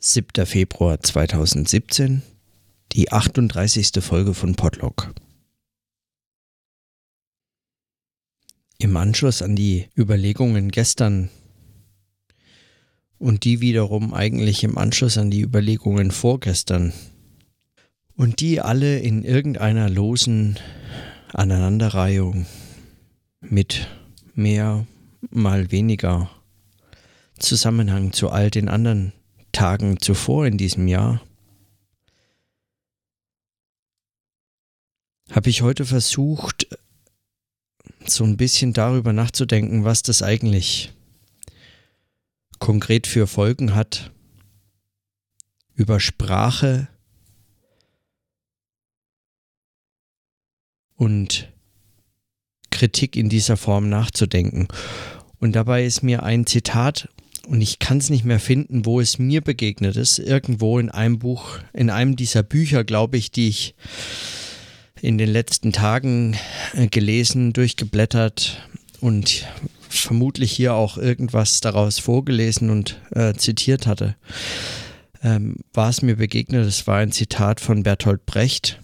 7. Februar 2017, die 38. Folge von Podlog. Im Anschluss an die Überlegungen gestern und die wiederum eigentlich im Anschluss an die Überlegungen vorgestern und die alle in irgendeiner losen Aneinanderreihung mit mehr mal weniger Zusammenhang zu all den anderen Tagen zuvor in diesem Jahr habe ich heute versucht, so ein bisschen darüber nachzudenken, was das eigentlich konkret für Folgen hat, über Sprache und Kritik in dieser Form nachzudenken. Und dabei ist mir ein Zitat und ich kann es nicht mehr finden, wo es mir begegnet ist. Irgendwo in einem Buch, in einem dieser Bücher, glaube ich, die ich in den letzten Tagen äh, gelesen, durchgeblättert und vermutlich hier auch irgendwas daraus vorgelesen und äh, zitiert hatte, ähm, war es mir begegnet. Es war ein Zitat von Bertolt Brecht.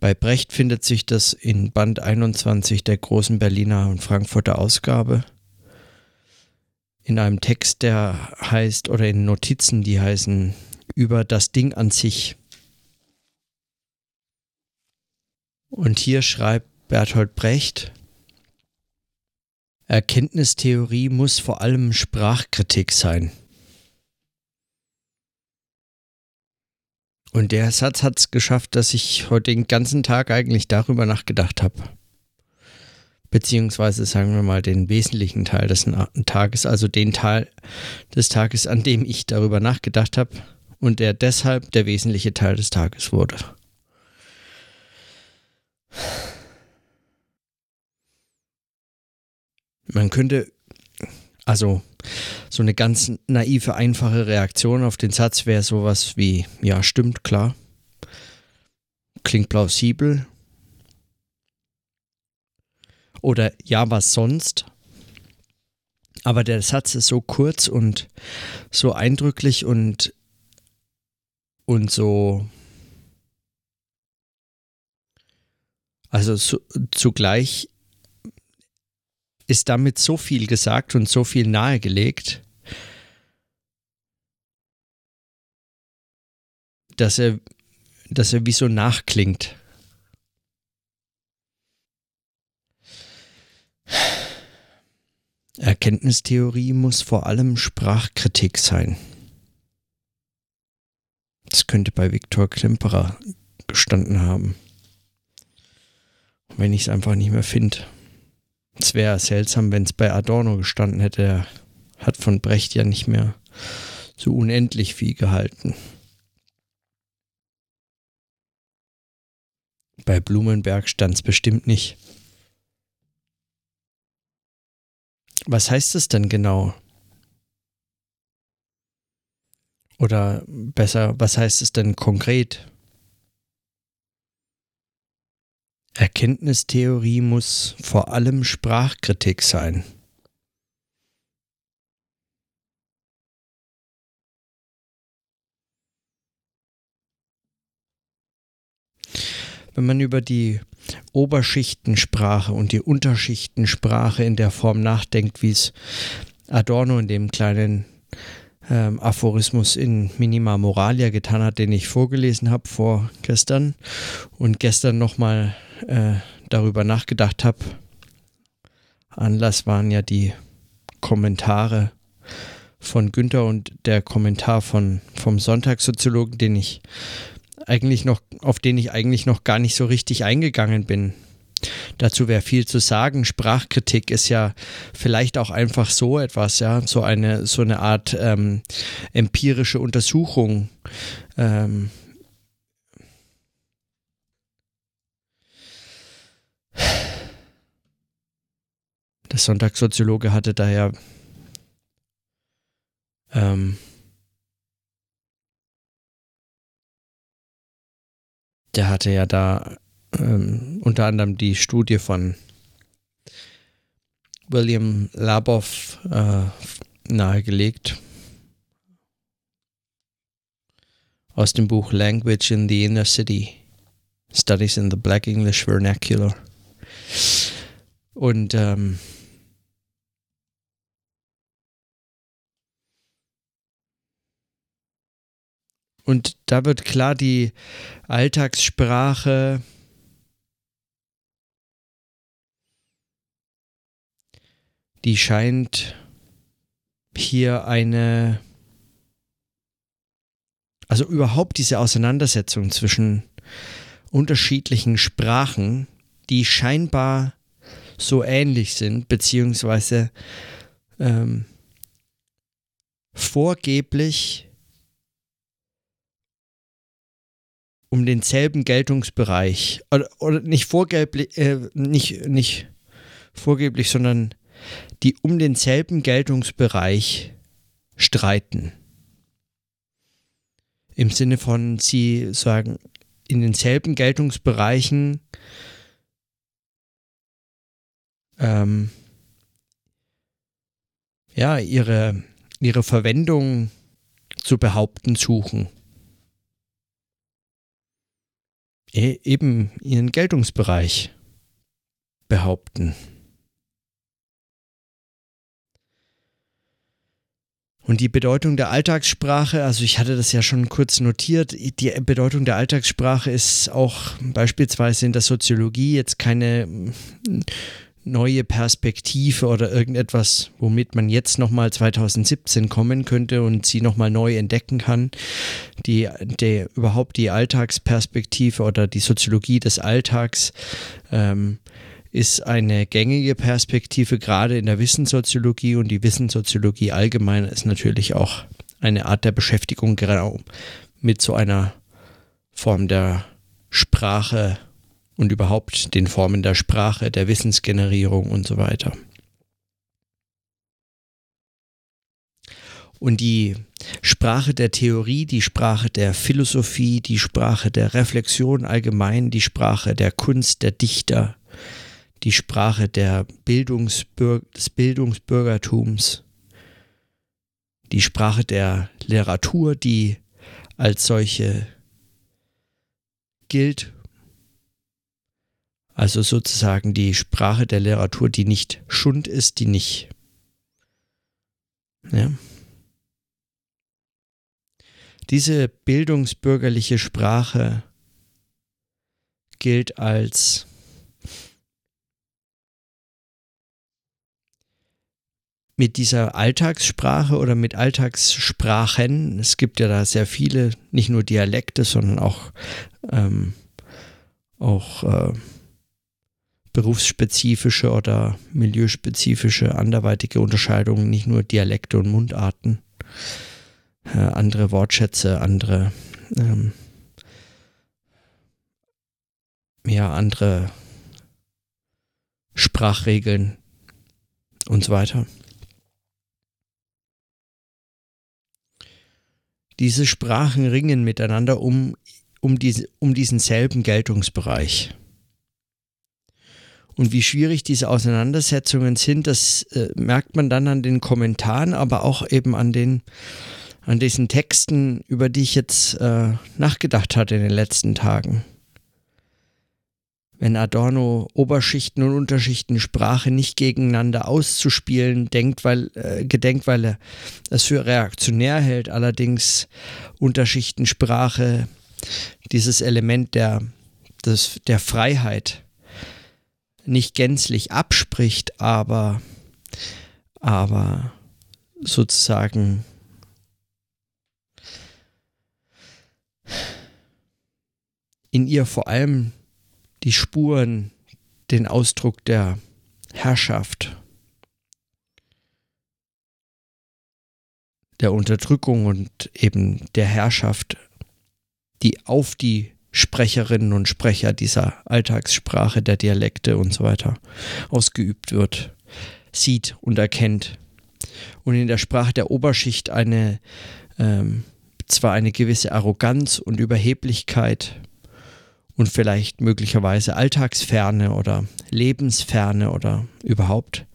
Bei Brecht findet sich das in Band 21 der großen Berliner und Frankfurter Ausgabe in einem Text, der heißt, oder in Notizen, die heißen über das Ding an sich. Und hier schreibt Bertolt Brecht, Erkenntnistheorie muss vor allem Sprachkritik sein. Und der Satz hat es geschafft, dass ich heute den ganzen Tag eigentlich darüber nachgedacht habe beziehungsweise sagen wir mal den wesentlichen Teil des Tages, also den Teil des Tages, an dem ich darüber nachgedacht habe und der deshalb der wesentliche Teil des Tages wurde. Man könnte, also so eine ganz naive, einfache Reaktion auf den Satz wäre sowas wie, ja, stimmt, klar, klingt plausibel, oder ja, was sonst. Aber der Satz ist so kurz und so eindrücklich und, und so. Also so, zugleich ist damit so viel gesagt und so viel nahegelegt, dass er, dass er wie so nachklingt. Erkenntnistheorie muss vor allem Sprachkritik sein. Das könnte bei Viktor Klemperer gestanden haben. Wenn ich es einfach nicht mehr finde. Es wäre seltsam, wenn es bei Adorno gestanden hätte. Er hat von Brecht ja nicht mehr so unendlich viel gehalten. Bei Blumenberg stand es bestimmt nicht. Was heißt es denn genau? Oder besser, was heißt es denn konkret? Erkenntnistheorie muss vor allem Sprachkritik sein. Wenn man über die Oberschichtensprache und die Unterschichtensprache in der Form nachdenkt, wie es Adorno in dem kleinen ähm, Aphorismus in Minima Moralia getan hat, den ich vorgelesen habe vorgestern und gestern nochmal äh, darüber nachgedacht habe. Anlass waren ja die Kommentare von Günther und der Kommentar von, vom Sonntagssoziologen, den ich eigentlich noch, auf den ich eigentlich noch gar nicht so richtig eingegangen bin. Dazu wäre viel zu sagen. Sprachkritik ist ja vielleicht auch einfach so etwas, ja, so eine, so eine Art ähm, empirische Untersuchung. Ähm, der Sonntagssoziologe hatte da ja ähm, der hatte ja da ähm, unter anderem die Studie von William Labov äh, nahegelegt. aus dem Buch Language in the Inner City, Studies in the Black English Vernacular. Und ähm, Und da wird klar, die Alltagssprache die scheint hier eine, also überhaupt diese Auseinandersetzung zwischen unterschiedlichen Sprachen, die scheinbar so ähnlich sind, beziehungsweise ähm, vorgeblich um denselben Geltungsbereich oder, oder nicht vorgeblich, äh, nicht, nicht vorgeblich, sondern die um denselben Geltungsbereich streiten. Im Sinne von, sie sagen, in denselben Geltungsbereichen ähm, ja, ihre, ihre Verwendung zu behaupten suchen. Eben ihren Geltungsbereich behaupten. Und die Bedeutung der Alltagssprache, also ich hatte das ja schon kurz notiert, die Bedeutung der Alltagssprache ist auch beispielsweise in der Soziologie jetzt keine neue Perspektive oder irgendetwas, womit man jetzt nochmal 2017 kommen könnte und sie nochmal neu entdecken kann. Die, die, überhaupt die Alltagsperspektive oder die Soziologie des Alltags ähm, ist eine gängige Perspektive, gerade in der Wissenssoziologie und die Wissenssoziologie allgemein ist natürlich auch eine Art der Beschäftigung genau mit so einer Form der Sprache und überhaupt den Formen der Sprache, der Wissensgenerierung und so weiter. Und die Sprache der Theorie, die Sprache der Philosophie, die Sprache der Reflexion allgemein, die Sprache der Kunst, der Dichter, die Sprache der Bildungsbür des Bildungsbürgertums, die Sprache der Literatur, die als solche gilt also sozusagen die Sprache der Literatur, die nicht Schund ist, die nicht. Ja. Diese bildungsbürgerliche Sprache gilt als mit dieser Alltagssprache oder mit Alltagssprachen, es gibt ja da sehr viele, nicht nur Dialekte, sondern auch, ähm, auch äh, berufsspezifische oder milieuspezifische anderweitige Unterscheidungen, nicht nur Dialekte und Mundarten, äh, andere Wortschätze, andere, ähm, ja, andere Sprachregeln und so weiter. Diese Sprachen ringen miteinander um, um, diese, um diesen selben Geltungsbereich. Und wie schwierig diese Auseinandersetzungen sind, das äh, merkt man dann an den Kommentaren, aber auch eben an den an diesen Texten, über die ich jetzt äh, nachgedacht hatte in den letzten Tagen. Wenn Adorno Oberschichten und Unterschichten Sprache nicht gegeneinander auszuspielen denkt, weil, äh, gedenkt, weil er es für reaktionär hält, allerdings Unterschichten Sprache dieses Element der, des, der Freiheit nicht gänzlich abspricht, aber, aber sozusagen in ihr vor allem die Spuren, den Ausdruck der Herrschaft, der Unterdrückung und eben der Herrschaft, die auf die Sprecherinnen und Sprecher dieser Alltagssprache, der Dialekte und so weiter ausgeübt wird, sieht und erkennt. Und in der Sprache der Oberschicht eine ähm, zwar eine gewisse Arroganz und Überheblichkeit und vielleicht möglicherweise Alltagsferne oder Lebensferne oder überhaupt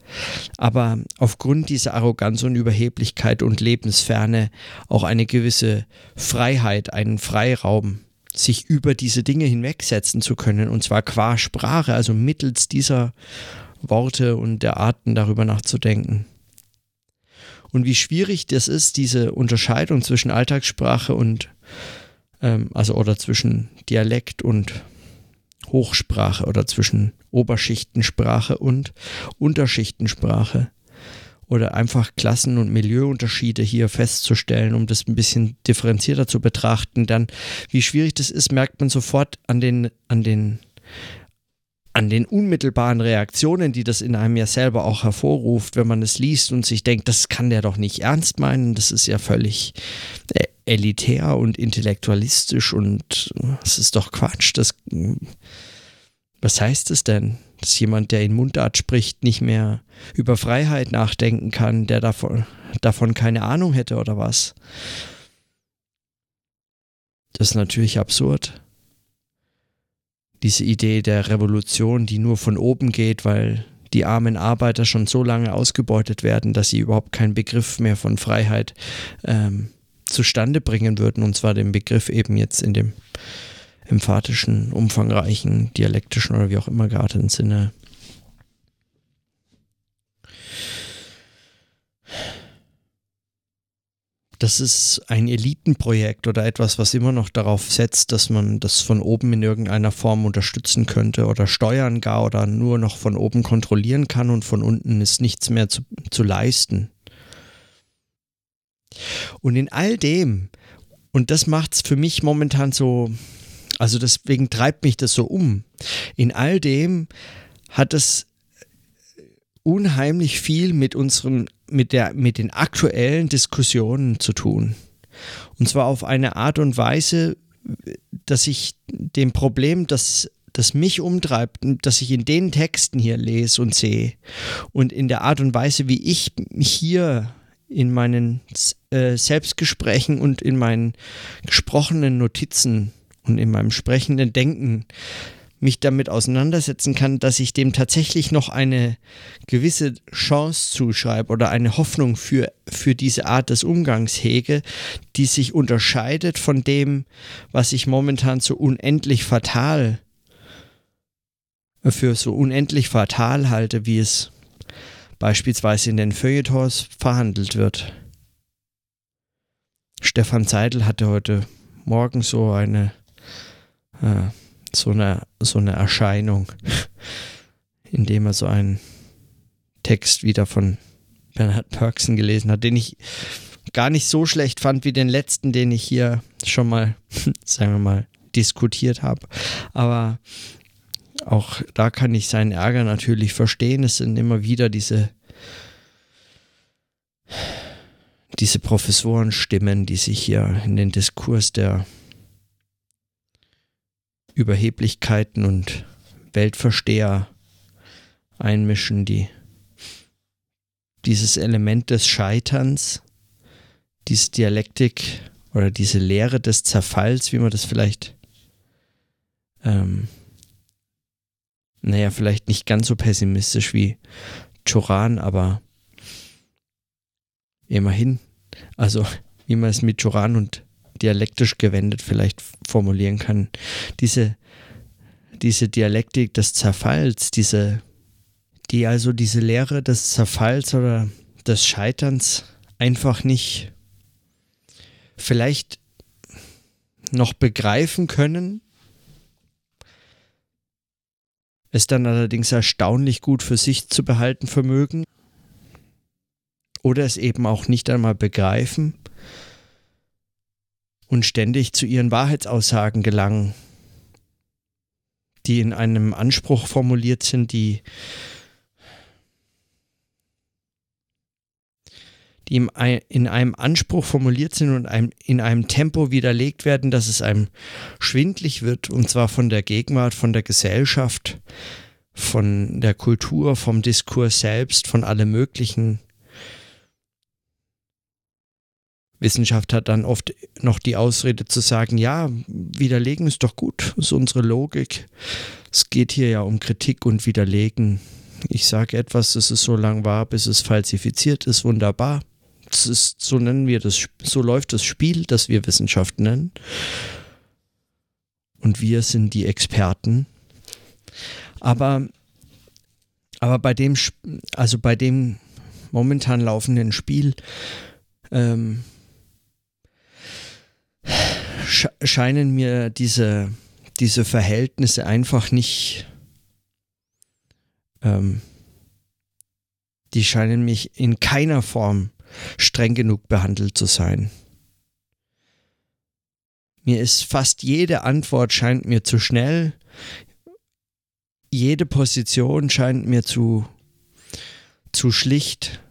aber aufgrund dieser Arroganz und Überheblichkeit und Lebensferne auch eine gewisse Freiheit, einen Freiraum, sich über diese Dinge hinwegsetzen zu können, und zwar qua Sprache, also mittels dieser Worte und der Arten darüber nachzudenken. Und wie schwierig das ist, diese Unterscheidung zwischen Alltagssprache und ähm, also oder zwischen Dialekt und Hochsprache oder zwischen Oberschichtensprache und Unterschichtensprache oder einfach Klassen- und Milieuunterschiede hier festzustellen, um das ein bisschen differenzierter zu betrachten, dann wie schwierig das ist, merkt man sofort an den, an den, an den unmittelbaren Reaktionen, die das in einem ja selber auch hervorruft, wenn man es liest und sich denkt, das kann der doch nicht ernst meinen, das ist ja völlig äh, elitär und intellektualistisch und es ist doch Quatsch. Das, was heißt es denn? Dass jemand, der in Mundart spricht, nicht mehr über Freiheit nachdenken kann, der davon, davon keine Ahnung hätte oder was? Das ist natürlich absurd. Diese Idee der Revolution, die nur von oben geht, weil die armen Arbeiter schon so lange ausgebeutet werden, dass sie überhaupt keinen Begriff mehr von Freiheit ähm, zustande bringen würden, und zwar den Begriff eben jetzt in dem emphatischen, umfangreichen, dialektischen oder wie auch immer gearteten Sinne. Das ist ein Elitenprojekt oder etwas, was immer noch darauf setzt, dass man das von oben in irgendeiner Form unterstützen könnte oder steuern gar oder nur noch von oben kontrollieren kann und von unten ist nichts mehr zu, zu leisten. Und in all dem, und das macht es für mich momentan so, also deswegen treibt mich das so um, in all dem hat es unheimlich viel mit unseren, mit der, mit den aktuellen Diskussionen zu tun. Und zwar auf eine Art und Weise, dass ich dem Problem, das, das mich umtreibt, dass ich in den Texten hier lese und sehe und in der Art und Weise, wie ich hier in meinen äh, Selbstgesprächen und in meinen gesprochenen Notizen und in meinem sprechenden Denken mich damit auseinandersetzen kann, dass ich dem tatsächlich noch eine gewisse Chance zuschreibe oder eine Hoffnung für, für diese Art des Umgangs hege, die sich unterscheidet von dem, was ich momentan so unendlich fatal für so unendlich fatal halte, wie es beispielsweise in den Feuilletons verhandelt wird. Stefan Seidel hatte heute Morgen so eine, äh, so eine, so eine Erscheinung, indem er so einen Text wieder von Bernhard Perksen gelesen hat, den ich gar nicht so schlecht fand wie den letzten, den ich hier schon mal, sagen wir mal, diskutiert habe. Aber auch da kann ich seinen Ärger natürlich verstehen. Es sind immer wieder diese, diese Professorenstimmen, die sich hier in den Diskurs der Überheblichkeiten und Weltversteher einmischen, die dieses Element des Scheiterns, diese Dialektik oder diese Lehre des Zerfalls, wie man das vielleicht ähm, naja, vielleicht nicht ganz so pessimistisch wie Choran, aber immerhin. Also, wie man es mit Choran und dialektisch gewendet vielleicht formulieren kann. Diese, diese Dialektik des Zerfalls, diese, die also diese Lehre des Zerfalls oder des Scheiterns einfach nicht vielleicht noch begreifen können, es dann allerdings erstaunlich gut für sich zu behalten vermögen oder es eben auch nicht einmal begreifen und ständig zu ihren Wahrheitsaussagen gelangen, die in einem Anspruch formuliert sind, die die in einem Anspruch formuliert sind und in einem Tempo widerlegt werden, dass es einem schwindlig wird, und zwar von der Gegenwart, von der Gesellschaft, von der Kultur, vom Diskurs selbst, von allem Möglichen. Wissenschaft hat dann oft noch die Ausrede zu sagen, ja, widerlegen ist doch gut, ist unsere Logik. Es geht hier ja um Kritik und Widerlegen Ich sage etwas, das ist so lang wahr, bis es falsifiziert ist, wunderbar. Das ist, so nennen wir das, so läuft das Spiel, das wir Wissenschaft nennen. Und wir sind die Experten. Aber, aber bei dem, also bei dem momentan laufenden Spiel ähm, scheinen mir diese, diese Verhältnisse einfach nicht, ähm, die scheinen mich in keiner Form streng genug behandelt zu sein. Mir ist fast jede Antwort scheint mir zu schnell, jede Position scheint mir zu, zu schlicht.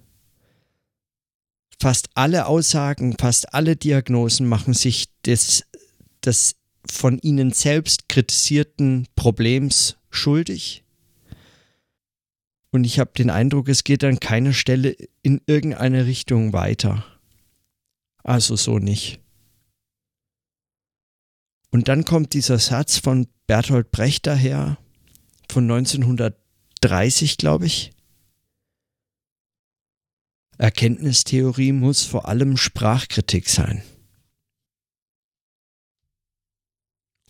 Fast alle Aussagen, fast alle Diagnosen machen sich des, des von ihnen selbst kritisierten Problems schuldig. Und ich habe den Eindruck, es geht an keiner Stelle in irgendeine Richtung weiter. Also so nicht. Und dann kommt dieser Satz von Bertolt Brecht daher, von 1930, glaube ich. Erkenntnistheorie muss vor allem Sprachkritik sein.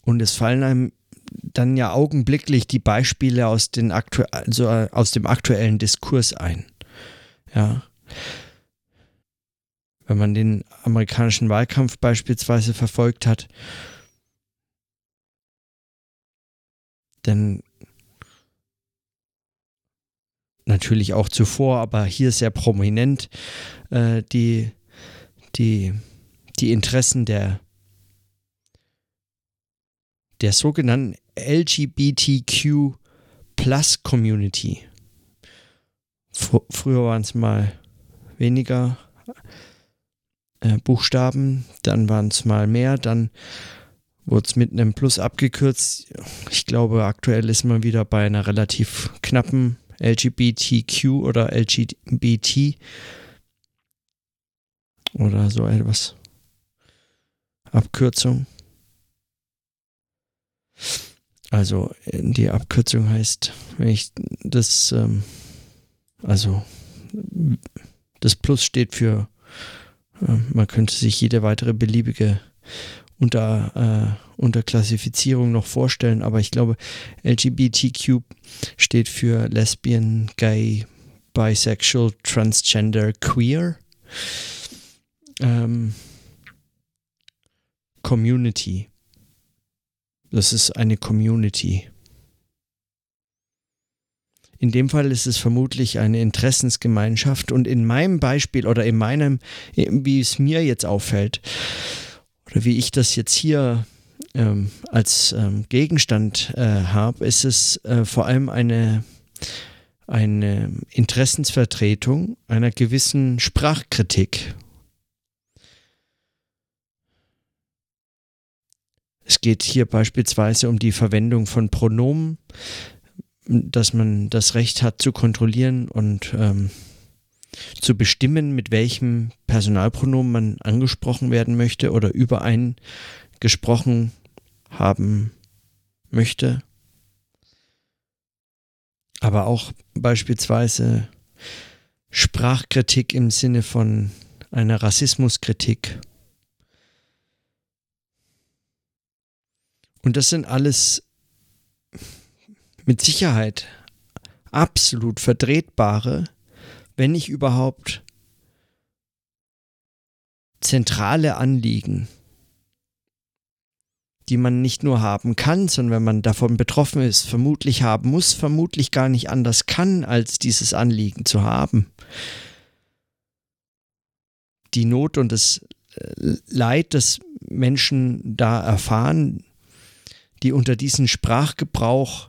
Und es fallen einem dann ja augenblicklich die Beispiele aus, den aktu also äh, aus dem aktuellen Diskurs ein. Ja. Wenn man den amerikanischen Wahlkampf beispielsweise verfolgt hat, dann natürlich auch zuvor, aber hier sehr prominent äh, die, die, die Interessen der, der sogenannten LGBTQ Plus Community. Fr früher waren es mal weniger äh, Buchstaben, dann waren es mal mehr, dann wurde es mit einem Plus abgekürzt. Ich glaube, aktuell ist man wieder bei einer relativ knappen LGBTQ oder LGBT oder so etwas. Abkürzung. Also die Abkürzung heißt, wenn ich das, ähm, also das Plus steht für, äh, man könnte sich jede weitere beliebige unter, äh, Unterklassifizierung noch vorstellen, aber ich glaube, LGBTQ steht für Lesbian, Gay, Bisexual, Transgender, Queer. Ähm, Community. Das ist eine Community. In dem Fall ist es vermutlich eine Interessensgemeinschaft und in meinem Beispiel oder in meinem, wie es mir jetzt auffällt, oder wie ich das jetzt hier ähm, als ähm, Gegenstand äh, habe, ist es äh, vor allem eine, eine Interessensvertretung einer gewissen Sprachkritik Es geht hier beispielsweise um die Verwendung von Pronomen, dass man das Recht hat zu kontrollieren und ähm, zu bestimmen, mit welchem Personalpronomen man angesprochen werden möchte oder über einen gesprochen haben möchte. Aber auch beispielsweise Sprachkritik im Sinne von einer Rassismuskritik Und das sind alles mit Sicherheit absolut vertretbare, wenn nicht überhaupt zentrale Anliegen, die man nicht nur haben kann, sondern wenn man davon betroffen ist, vermutlich haben muss, vermutlich gar nicht anders kann, als dieses Anliegen zu haben. Die Not und das äh, Leid, das Menschen da erfahren, die unter diesen Sprachgebrauch,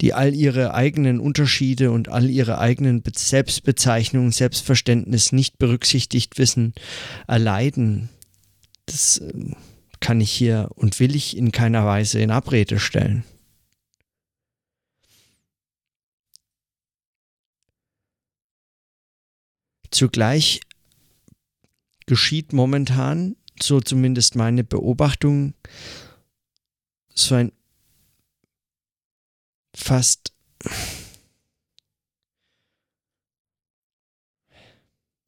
die all ihre eigenen Unterschiede und all ihre eigenen Selbstbezeichnungen, Selbstverständnis nicht berücksichtigt wissen, erleiden. Das ähm, kann ich hier und will ich in keiner Weise in Abrede stellen. Zugleich geschieht momentan so zumindest meine Beobachtung, so ein fast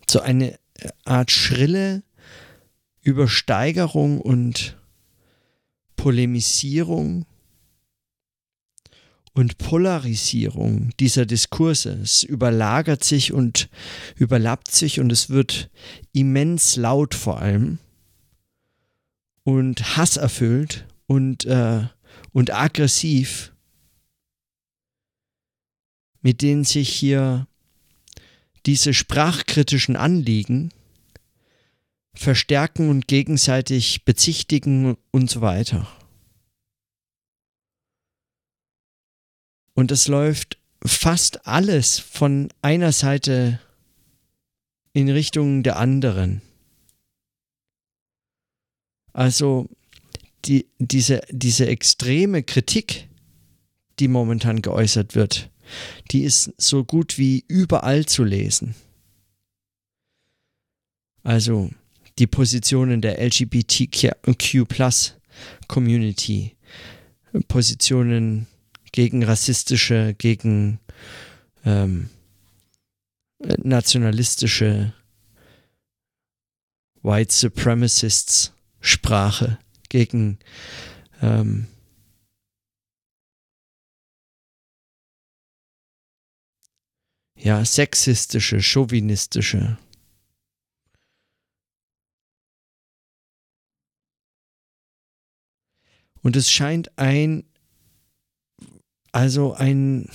so eine Art schrille Übersteigerung und Polemisierung und Polarisierung dieser Diskurse. Es überlagert sich und überlappt sich und es wird immens laut vor allem und hasserfüllt und, äh, und aggressiv, mit denen sich hier diese sprachkritischen Anliegen verstärken und gegenseitig bezichtigen und so weiter. Und es läuft fast alles von einer Seite in Richtung der anderen. Also die, diese, diese extreme Kritik, die momentan geäußert wird, die ist so gut wie überall zu lesen. Also die Positionen der LGBTQ Community, Positionen gegen rassistische, gegen ähm, nationalistische White Supremacists Sprache, gegen ähm, ja, sexistische, chauvinistische. Und es scheint ein, also ein,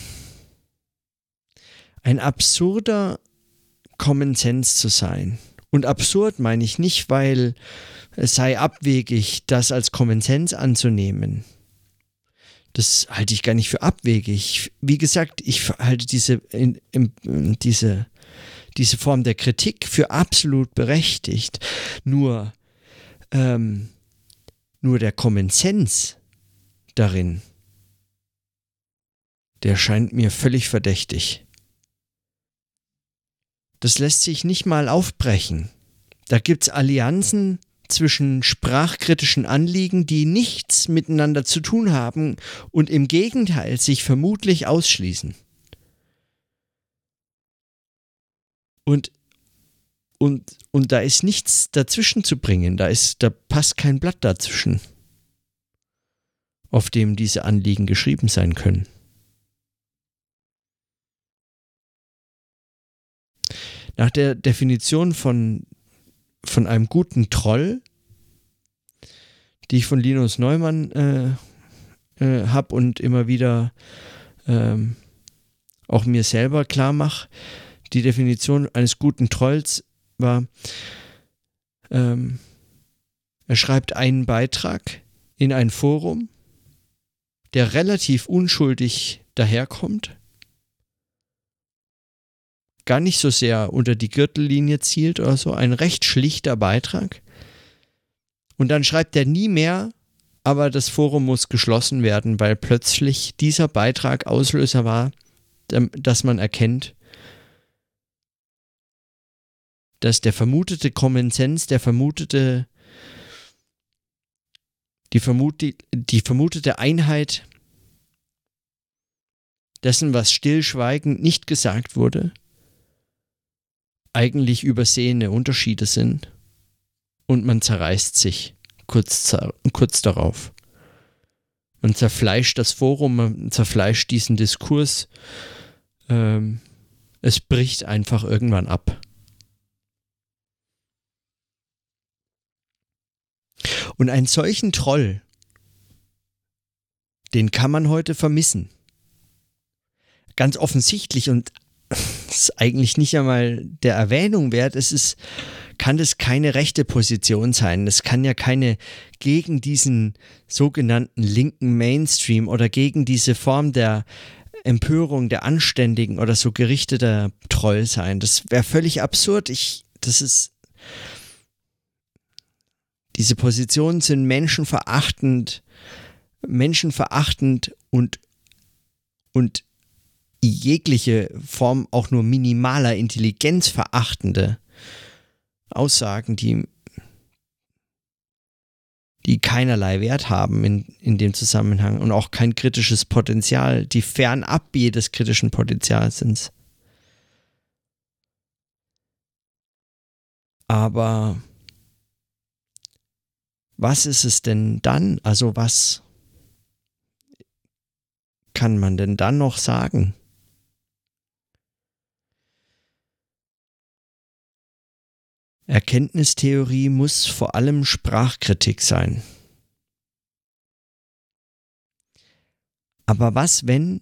ein absurder Common Sense zu sein. Und absurd meine ich nicht, weil es sei abwegig, das als Common anzunehmen. Das halte ich gar nicht für abwegig. Wie gesagt, ich halte diese, in, in, diese, diese Form der Kritik für absolut berechtigt. Nur, ähm, nur der Common darin, der scheint mir völlig verdächtig. Das lässt sich nicht mal aufbrechen. Da gibt es Allianzen zwischen sprachkritischen Anliegen, die nichts miteinander zu tun haben und im Gegenteil sich vermutlich ausschließen. Und, und, und da ist nichts dazwischen zu bringen, da, ist, da passt kein Blatt dazwischen, auf dem diese Anliegen geschrieben sein können. Nach der Definition von von einem guten Troll, die ich von Linus Neumann äh, äh, habe und immer wieder ähm, auch mir selber klar mache. Die Definition eines guten Trolls war, ähm, er schreibt einen Beitrag in ein Forum, der relativ unschuldig daherkommt, gar nicht so sehr unter die Gürtellinie zielt oder so, ein recht schlichter Beitrag. Und dann schreibt er nie mehr, aber das Forum muss geschlossen werden, weil plötzlich dieser Beitrag Auslöser war, dass man erkennt, dass der vermutete Common Sense, der vermutete, die, vermute, die vermutete Einheit dessen, was stillschweigend nicht gesagt wurde, eigentlich übersehene Unterschiede sind und man zerreißt sich kurz, kurz darauf. Man zerfleischt das Forum, man zerfleischt diesen Diskurs. Ähm, es bricht einfach irgendwann ab. Und einen solchen Troll, den kann man heute vermissen. Ganz offensichtlich und ist eigentlich nicht einmal der Erwähnung wert. Es ist, kann das keine rechte Position sein. Es kann ja keine gegen diesen sogenannten linken Mainstream oder gegen diese Form der Empörung der Anständigen oder so gerichteter Troll sein. Das wäre völlig absurd. Ich, das ist, diese Positionen sind menschenverachtend, menschenverachtend und, und jegliche Form auch nur minimaler Intelligenz verachtende Aussagen, die, die keinerlei Wert haben in, in dem Zusammenhang und auch kein kritisches Potenzial, die fernab jedes kritischen Potenzials sind. Aber was ist es denn dann? Also was kann man denn dann noch sagen? Erkenntnistheorie muss vor allem Sprachkritik sein. Aber was, wenn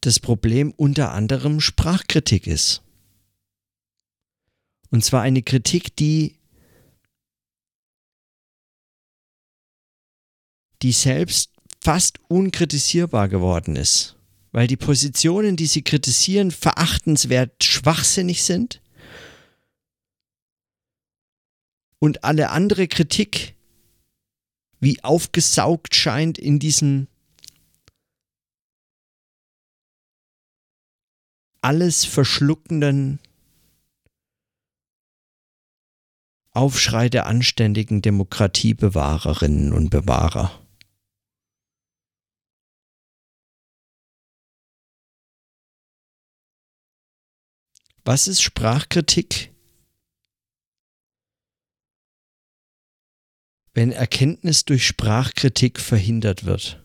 das Problem unter anderem Sprachkritik ist? Und zwar eine Kritik, die die selbst fast unkritisierbar geworden ist weil die Positionen, die sie kritisieren, verachtenswert schwachsinnig sind und alle andere Kritik wie aufgesaugt scheint in diesen alles verschluckenden Aufschrei der anständigen Demokratiebewahrerinnen und Bewahrer. Was ist Sprachkritik? Wenn Erkenntnis durch Sprachkritik verhindert wird.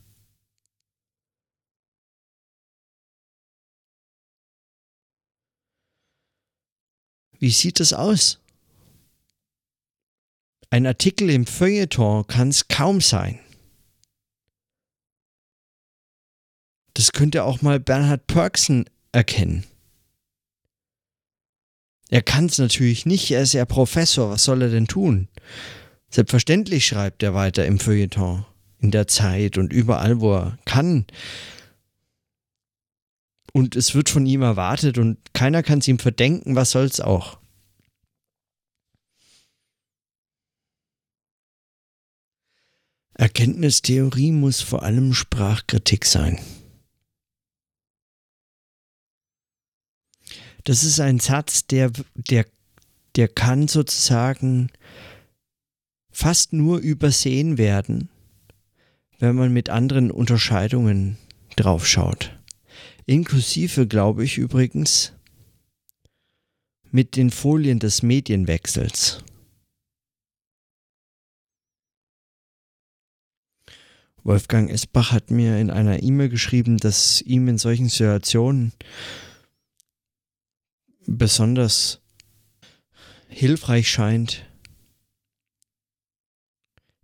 Wie sieht es aus? Ein Artikel im Feuilleton kann es kaum sein. Das könnte auch mal Bernhard Perksen erkennen. Er kann es natürlich nicht, er ist ja Professor, was soll er denn tun? Selbstverständlich schreibt er weiter im Feuilleton, in der Zeit und überall, wo er kann. Und es wird von ihm erwartet und keiner kann es ihm verdenken, was soll's auch. Erkenntnistheorie muss vor allem Sprachkritik sein. Das ist ein Satz, der, der, der kann sozusagen fast nur übersehen werden, wenn man mit anderen Unterscheidungen draufschaut. Inklusive, glaube ich übrigens, mit den Folien des Medienwechsels. Wolfgang Esbach hat mir in einer E-Mail geschrieben, dass ihm in solchen Situationen besonders hilfreich scheint,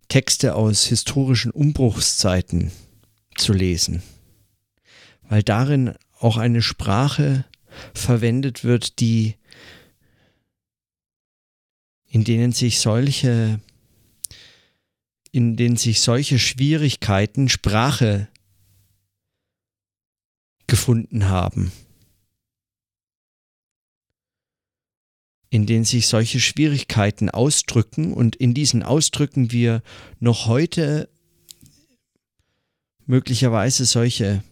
Texte aus historischen Umbruchszeiten zu lesen, weil darin auch eine Sprache verwendet wird, die in denen sich solche in denen sich solche Schwierigkeiten Sprache gefunden haben. In denen sich solche Schwierigkeiten ausdrücken und in diesen Ausdrücken wir noch heute möglicherweise solche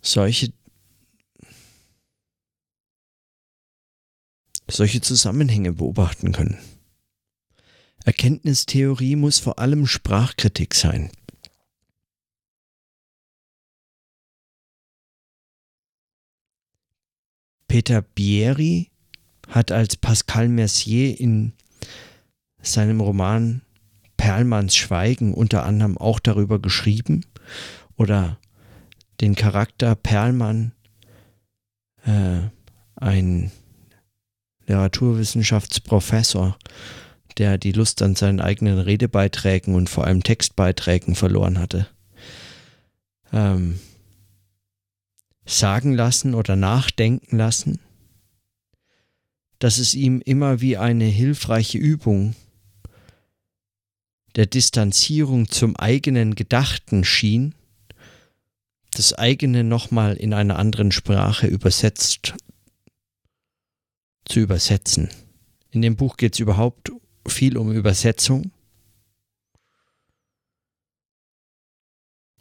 solche solche Zusammenhänge beobachten können. Erkenntnistheorie muss vor allem Sprachkritik sein. Peter Bieri hat als Pascal Mercier in seinem Roman Perlmanns Schweigen unter anderem auch darüber geschrieben oder den Charakter Perlmann, äh, ein Literaturwissenschaftsprofessor, der die Lust an seinen eigenen Redebeiträgen und vor allem Textbeiträgen verloren hatte. Ähm, sagen lassen oder nachdenken lassen, dass es ihm immer wie eine hilfreiche Übung der Distanzierung zum eigenen Gedachten schien, das eigene nochmal in einer anderen Sprache übersetzt zu übersetzen. In dem Buch geht es überhaupt viel um Übersetzung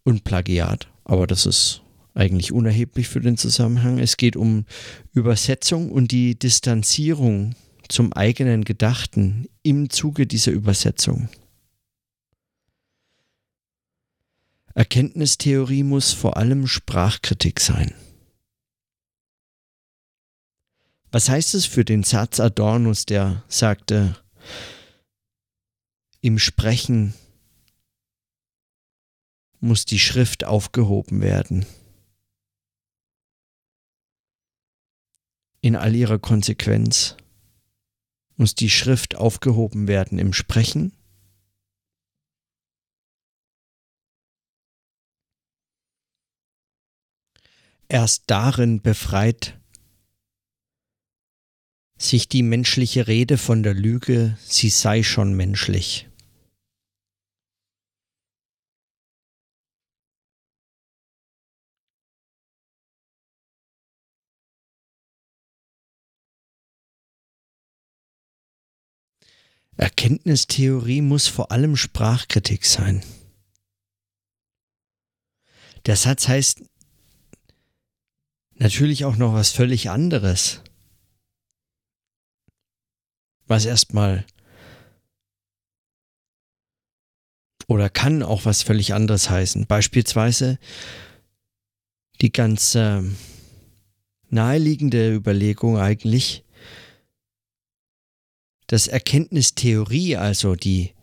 und Plagiat, aber das ist eigentlich unerheblich für den Zusammenhang. Es geht um Übersetzung und die Distanzierung zum eigenen Gedachten im Zuge dieser Übersetzung. Erkenntnistheorie muss vor allem Sprachkritik sein. Was heißt es für den Satz Adornus, der sagte, im Sprechen muss die Schrift aufgehoben werden? In all ihrer Konsequenz muss die Schrift aufgehoben werden im Sprechen erst darin befreit sich die menschliche Rede von der Lüge, sie sei schon menschlich. Erkenntnistheorie muss vor allem Sprachkritik sein. Der Satz heißt natürlich auch noch was völlig anderes was erstmal oder kann auch was völlig anderes heißen. Beispielsweise die ganz äh, naheliegende Überlegung eigentlich, dass Erkenntnistheorie, also die,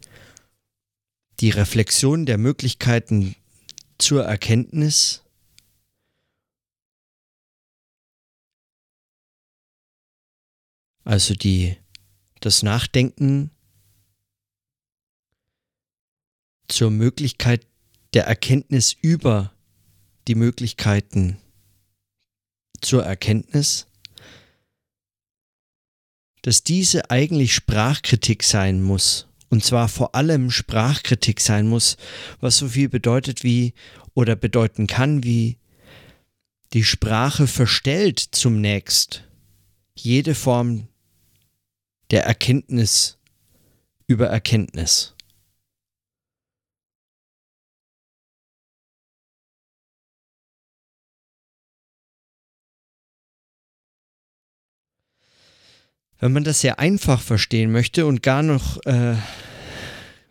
die Reflexion der Möglichkeiten zur Erkenntnis, also die das Nachdenken zur Möglichkeit der Erkenntnis über die Möglichkeiten zur Erkenntnis, dass diese eigentlich Sprachkritik sein muss, und zwar vor allem Sprachkritik sein muss, was so viel bedeutet wie oder bedeuten kann wie die Sprache verstellt zunächst jede Form der Erkenntnis über Erkenntnis. Wenn man das sehr einfach verstehen möchte und gar noch äh,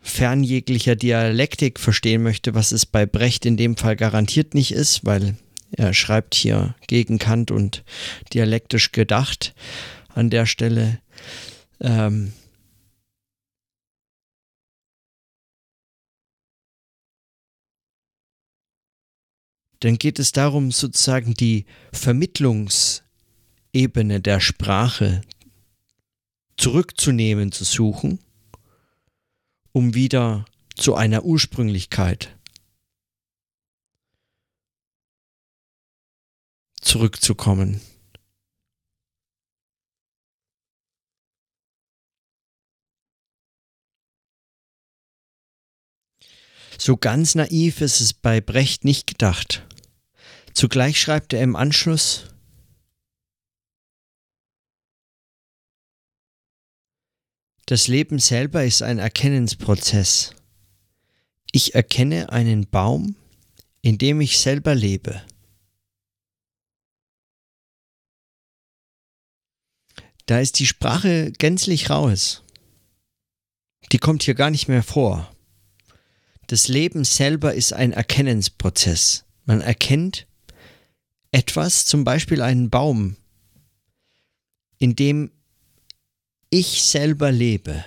fern jeglicher Dialektik verstehen möchte, was es bei Brecht in dem Fall garantiert nicht ist, weil er schreibt hier gegen Kant und dialektisch gedacht an der Stelle, ähm, dann geht es darum, sozusagen die Vermittlungsebene der Sprache zurückzunehmen, zu suchen, um wieder zu einer Ursprünglichkeit zurückzukommen. So ganz naiv ist es bei Brecht nicht gedacht. Zugleich schreibt er im Anschluss, Das Leben selber ist ein Erkennensprozess. Ich erkenne einen Baum, in dem ich selber lebe. Da ist die Sprache gänzlich raus. Die kommt hier gar nicht mehr vor das Leben selber ist ein Erkennensprozess. Man erkennt etwas, zum Beispiel einen Baum, in dem ich selber lebe.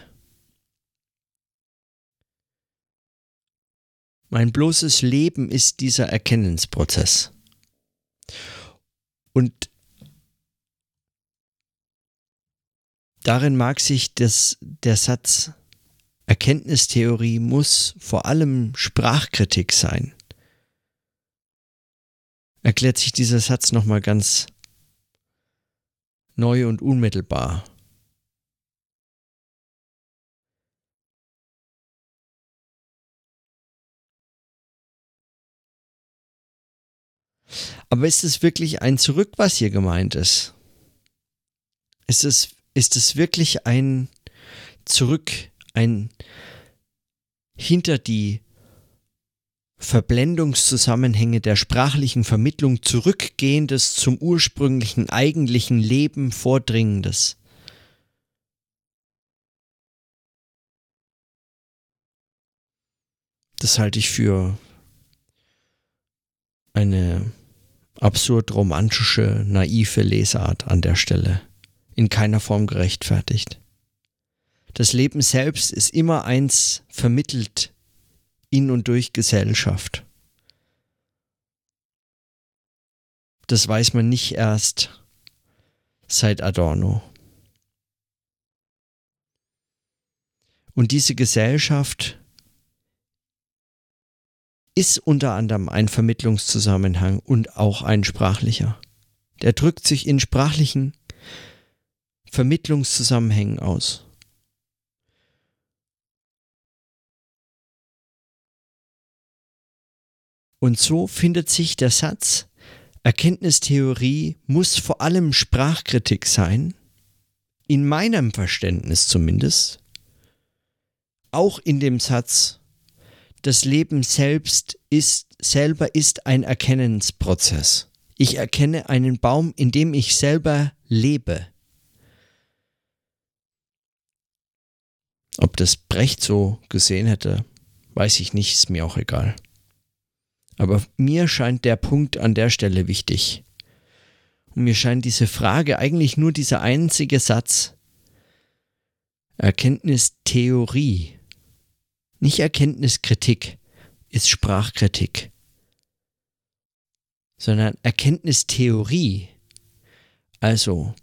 Mein bloßes Leben ist dieser Erkennensprozess. Und darin mag sich das, der Satz Erkenntnistheorie muss vor allem Sprachkritik sein. Erklärt sich dieser Satz nochmal ganz neu und unmittelbar. Aber ist es wirklich ein Zurück, was hier gemeint ist? Ist es, ist es wirklich ein Zurück ein hinter die Verblendungszusammenhänge der sprachlichen Vermittlung zurückgehendes zum ursprünglichen eigentlichen Leben vordringendes. Das halte ich für eine absurd romantische, naive Lesart an der Stelle, in keiner Form gerechtfertigt. Das Leben selbst ist immer eins vermittelt in und durch Gesellschaft. Das weiß man nicht erst seit Adorno. Und diese Gesellschaft ist unter anderem ein Vermittlungszusammenhang und auch ein sprachlicher. Der drückt sich in sprachlichen Vermittlungszusammenhängen aus. Und so findet sich der Satz, Erkenntnistheorie muss vor allem Sprachkritik sein, in meinem Verständnis zumindest, auch in dem Satz, das Leben selbst ist, selber ist ein Erkennensprozess. Ich erkenne einen Baum, in dem ich selber lebe. Ob das Brecht so gesehen hätte, weiß ich nicht, ist mir auch egal. Aber mir scheint der Punkt an der Stelle wichtig. Und mir scheint diese Frage eigentlich nur dieser einzige Satz. Erkenntnistheorie nicht Erkenntniskritik ist Sprachkritik, sondern Erkenntnistheorie, also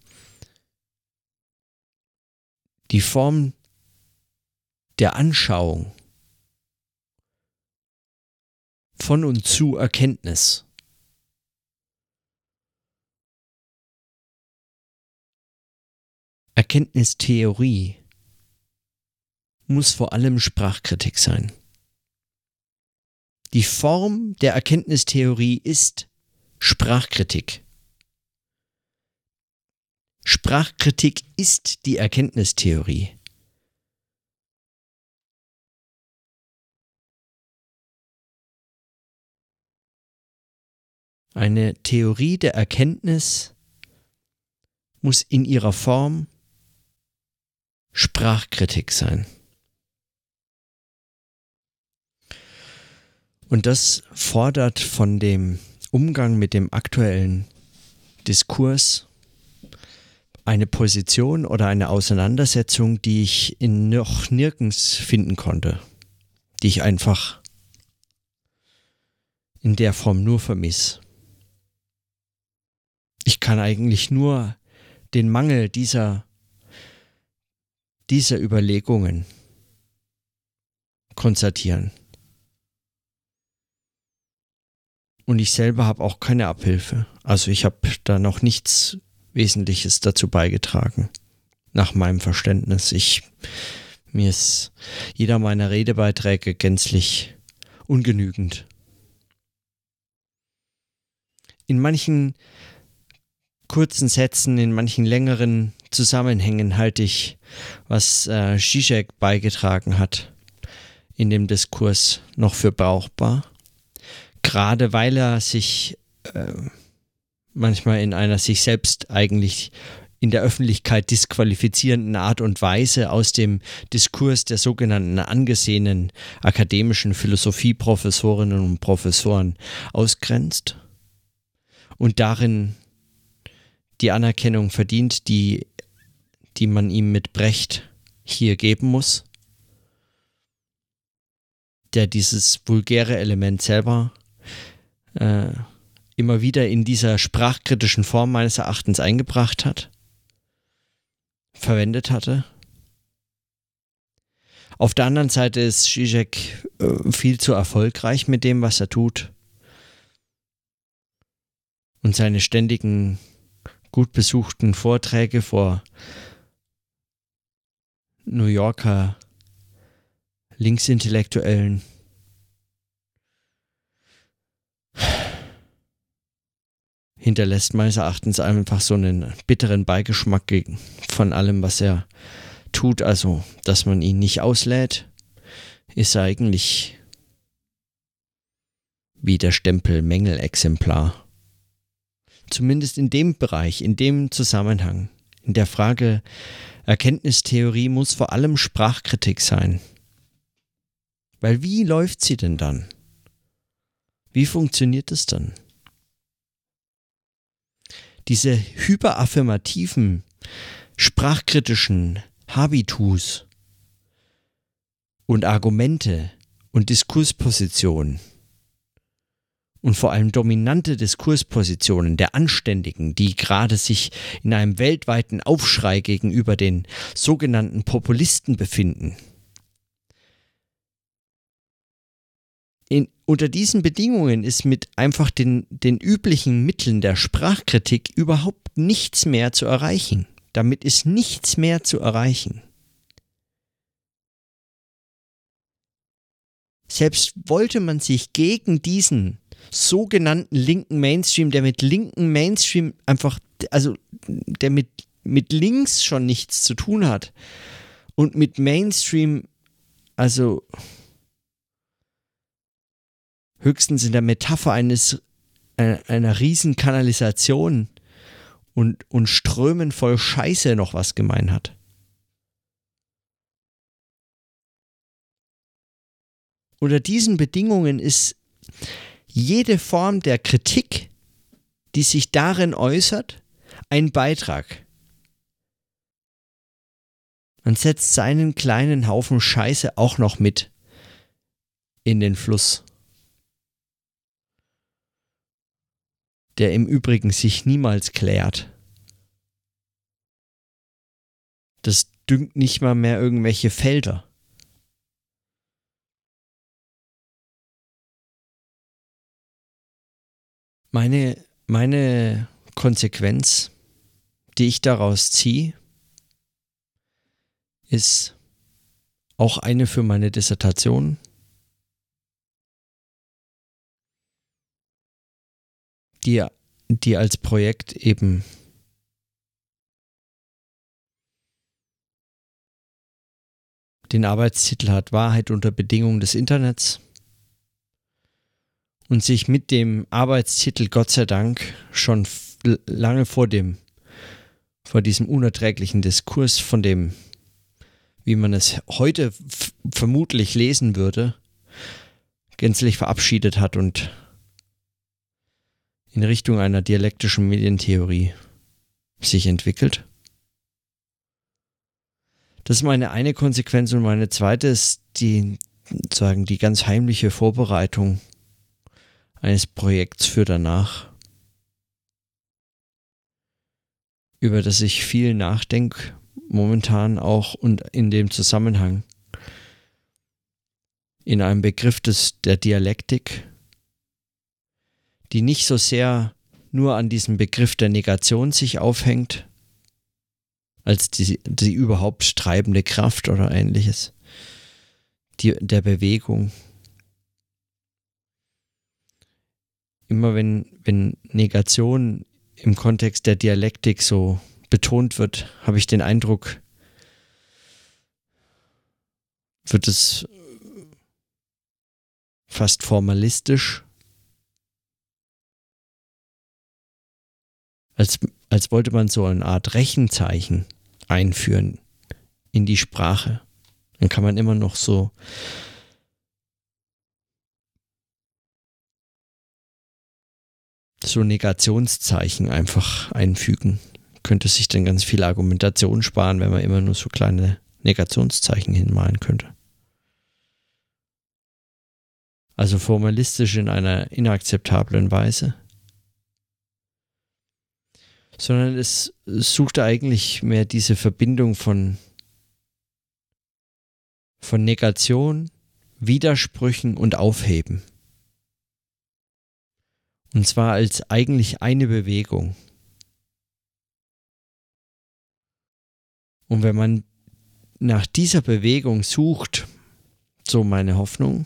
die Form der Anschauung von und zu Erkenntnis. Erkenntnistheorie muss vor allem Sprachkritik sein. Die Form der Erkenntnistheorie ist Sprachkritik. Sprachkritik ist die Erkenntnistheorie. Eine Theorie der Erkenntnis muss in ihrer Form Sprachkritik sein. Und das fordert von dem Umgang mit dem aktuellen Diskurs eine Position oder eine Auseinandersetzung, die ich in noch nirgends finden konnte, die ich einfach in der Form nur vermiss. Ich kann eigentlich nur den Mangel dieser, dieser Überlegungen konstatieren. Und ich selber habe auch keine Abhilfe. Also ich habe da noch nichts Wesentliches dazu beigetragen. Nach meinem Verständnis. Ich, mir ist jeder meiner Redebeiträge gänzlich ungenügend. In manchen kurzen Sätzen, in manchen längeren Zusammenhängen halte ich, was äh, Zizek beigetragen hat, in dem Diskurs noch für brauchbar gerade weil er sich äh, manchmal in einer sich selbst eigentlich in der Öffentlichkeit disqualifizierenden Art und Weise aus dem Diskurs der sogenannten angesehenen akademischen Philosophieprofessorinnen und Professoren ausgrenzt und darin die Anerkennung verdient, die, die man ihm mit Brecht hier geben muss, der dieses vulgäre Element selber äh, immer wieder in dieser sprachkritischen Form meines Erachtens eingebracht hat, verwendet hatte. Auf der anderen Seite ist Zizek äh, viel zu erfolgreich mit dem, was er tut. Und seine ständigen, gut besuchten Vorträge vor New Yorker Linksintellektuellen hinterlässt meines Erachtens einfach so einen bitteren Beigeschmack von allem, was er tut. Also, dass man ihn nicht auslädt, ist eigentlich wie der Stempel Mängelexemplar. Zumindest in dem Bereich, in dem Zusammenhang, in der Frage Erkenntnistheorie muss vor allem Sprachkritik sein. Weil wie läuft sie denn dann? Wie funktioniert es dann? Diese hyperaffirmativen, sprachkritischen Habitus und Argumente und Diskurspositionen und vor allem dominante Diskurspositionen der Anständigen, die gerade sich in einem weltweiten Aufschrei gegenüber den sogenannten Populisten befinden. In, unter diesen Bedingungen ist mit einfach den, den üblichen Mitteln der Sprachkritik überhaupt nichts mehr zu erreichen. Damit ist nichts mehr zu erreichen. Selbst wollte man sich gegen diesen sogenannten linken Mainstream, der mit linken Mainstream einfach, also der mit, mit links schon nichts zu tun hat und mit Mainstream, also höchstens in der Metapher eines einer, äh, einer riesen Kanalisation und, und Strömen voll Scheiße noch was gemein hat. Unter diesen Bedingungen ist jede Form der Kritik, die sich darin äußert, ein Beitrag. Man setzt seinen kleinen Haufen Scheiße auch noch mit in den Fluss. Der im Übrigen sich niemals klärt. Das düngt nicht mal mehr irgendwelche Felder. Meine, meine Konsequenz, die ich daraus ziehe, ist auch eine für meine Dissertation. Die, die als Projekt eben den Arbeitstitel hat Wahrheit unter Bedingungen des Internets und sich mit dem Arbeitstitel Gott sei Dank schon lange vor dem, vor diesem unerträglichen Diskurs, von dem, wie man es heute vermutlich lesen würde, gänzlich verabschiedet hat und in Richtung einer dialektischen Medientheorie sich entwickelt. Das ist meine eine Konsequenz und meine zweite ist die, sagen, die ganz heimliche Vorbereitung eines Projekts für danach, über das ich viel nachdenke, momentan auch und in dem Zusammenhang. In einem Begriff des, der Dialektik, die nicht so sehr nur an diesem Begriff der Negation sich aufhängt, als die, die überhaupt treibende Kraft oder ähnliches, die, der Bewegung, immer wenn, wenn Negation im Kontext der Dialektik so betont wird, habe ich den Eindruck, wird es fast formalistisch, als, als wollte man so eine Art Rechenzeichen einführen in die Sprache. Dann kann man immer noch so so Negationszeichen einfach einfügen. Könnte sich dann ganz viel Argumentation sparen, wenn man immer nur so kleine Negationszeichen hinmalen könnte. Also formalistisch in einer inakzeptablen Weise. Sondern es sucht eigentlich mehr diese Verbindung von, von Negation, Widersprüchen und Aufheben. Und zwar als eigentlich eine Bewegung. Und wenn man nach dieser Bewegung sucht, so meine Hoffnung,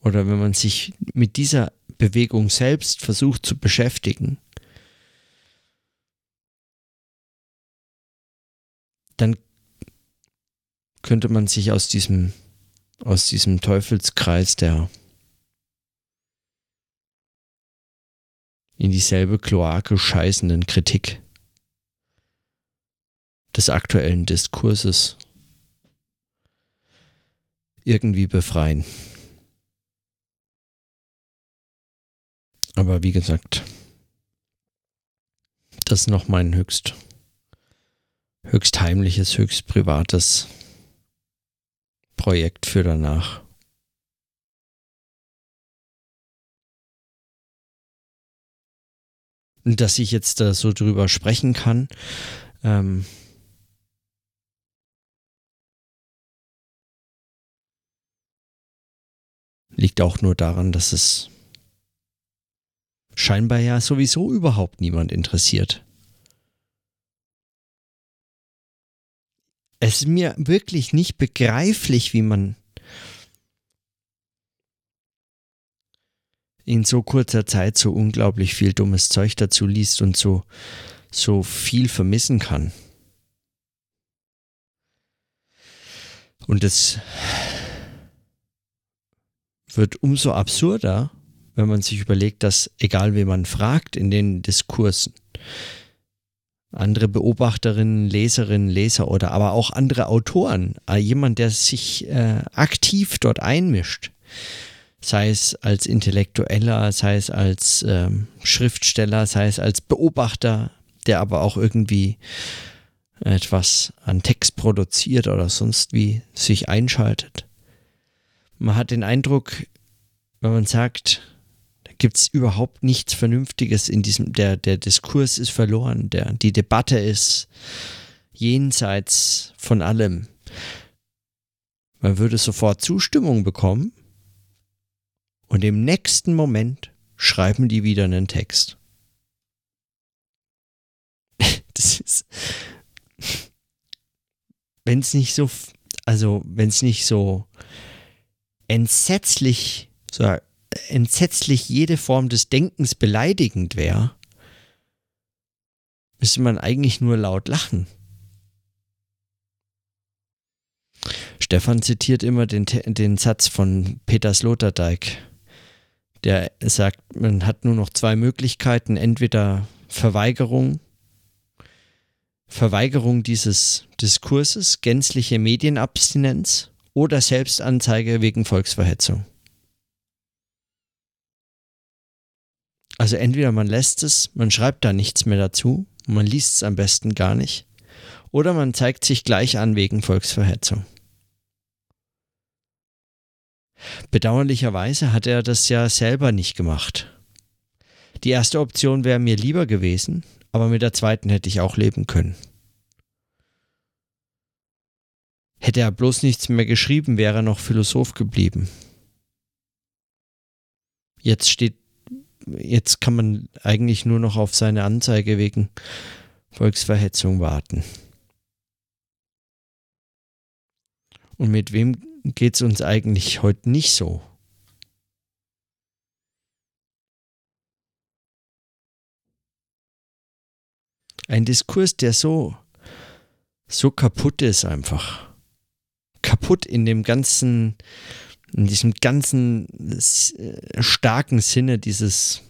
oder wenn man sich mit dieser Bewegung selbst versucht zu beschäftigen, dann könnte man sich aus diesem, aus diesem Teufelskreis der in dieselbe Kloake scheißenden Kritik des aktuellen Diskurses irgendwie befreien. Aber wie gesagt, das ist noch mein höchst, höchst heimliches, höchst privates Projekt für danach. Dass ich jetzt da so drüber sprechen kann, ähm, liegt auch nur daran, dass es scheinbar ja sowieso überhaupt niemand interessiert. Es ist mir wirklich nicht begreiflich, wie man in so kurzer Zeit so unglaublich viel dummes Zeug dazu liest und so, so viel vermissen kann. Und es wird umso absurder, wenn man sich überlegt, dass egal wie man fragt in den Diskursen, andere Beobachterinnen, Leserinnen, Leser oder aber auch andere Autoren, äh, jemand, der sich äh, aktiv dort einmischt, sei es als Intellektueller, sei es als ähm, Schriftsteller, sei es als Beobachter, der aber auch irgendwie etwas an Text produziert oder sonst wie sich einschaltet. Man hat den Eindruck, wenn man sagt, gibt es überhaupt nichts Vernünftiges in diesem, der, der Diskurs ist verloren, der, die Debatte ist jenseits von allem. Man würde sofort Zustimmung bekommen und im nächsten Moment schreiben die wieder einen Text. das ist, wenn es nicht so, also wenn es nicht so entsetzlich so entsetzlich jede Form des Denkens beleidigend wäre, müsste man eigentlich nur laut lachen. Stefan zitiert immer den, den Satz von Peter Sloterdijk, der sagt, man hat nur noch zwei Möglichkeiten, entweder Verweigerung, Verweigerung dieses Diskurses, gänzliche Medienabstinenz oder Selbstanzeige wegen Volksverhetzung. Also entweder man lässt es, man schreibt da nichts mehr dazu, man liest es am besten gar nicht, oder man zeigt sich gleich an wegen Volksverhetzung. Bedauerlicherweise hat er das ja selber nicht gemacht. Die erste Option wäre mir lieber gewesen, aber mit der zweiten hätte ich auch leben können. Hätte er bloß nichts mehr geschrieben, wäre er noch Philosoph geblieben. Jetzt steht jetzt kann man eigentlich nur noch auf seine Anzeige wegen Volksverhetzung warten. Und mit wem geht es uns eigentlich heute nicht so? Ein Diskurs, der so, so kaputt ist einfach. Kaputt in dem ganzen, in diesem ganzen äh, starken Sinne dieses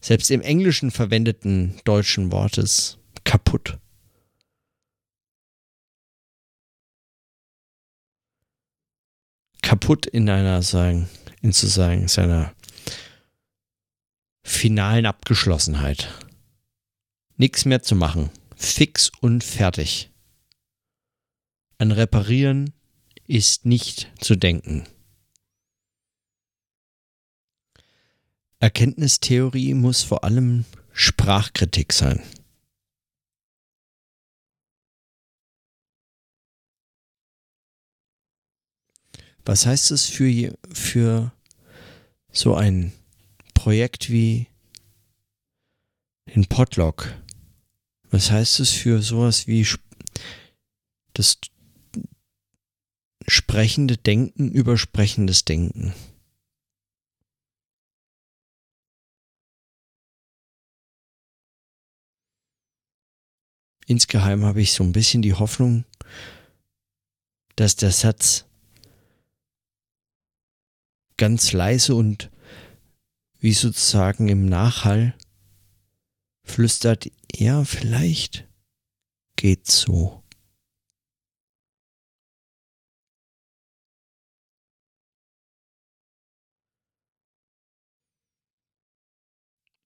selbst im Englischen verwendeten deutschen Wortes kaputt. Kaputt in einer, sagen, in zu sagen, seiner finalen Abgeschlossenheit. Nichts mehr zu machen. Fix und fertig. An Reparieren ist nicht zu denken. Erkenntnistheorie muss vor allem Sprachkritik sein. Was heißt es für, für so ein Projekt wie den Podlog? Was heißt es für sowas wie das sprechende Denken über sprechendes Denken? Insgeheim habe ich so ein bisschen die Hoffnung, dass der Satz ganz leise und wie sozusagen im Nachhall flüstert, ja, vielleicht geht's so.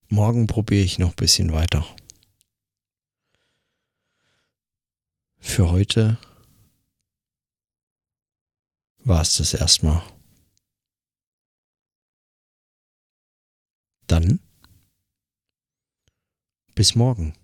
Morgen probiere ich noch ein bisschen weiter. Für heute war es das erstmal. Dann bis morgen.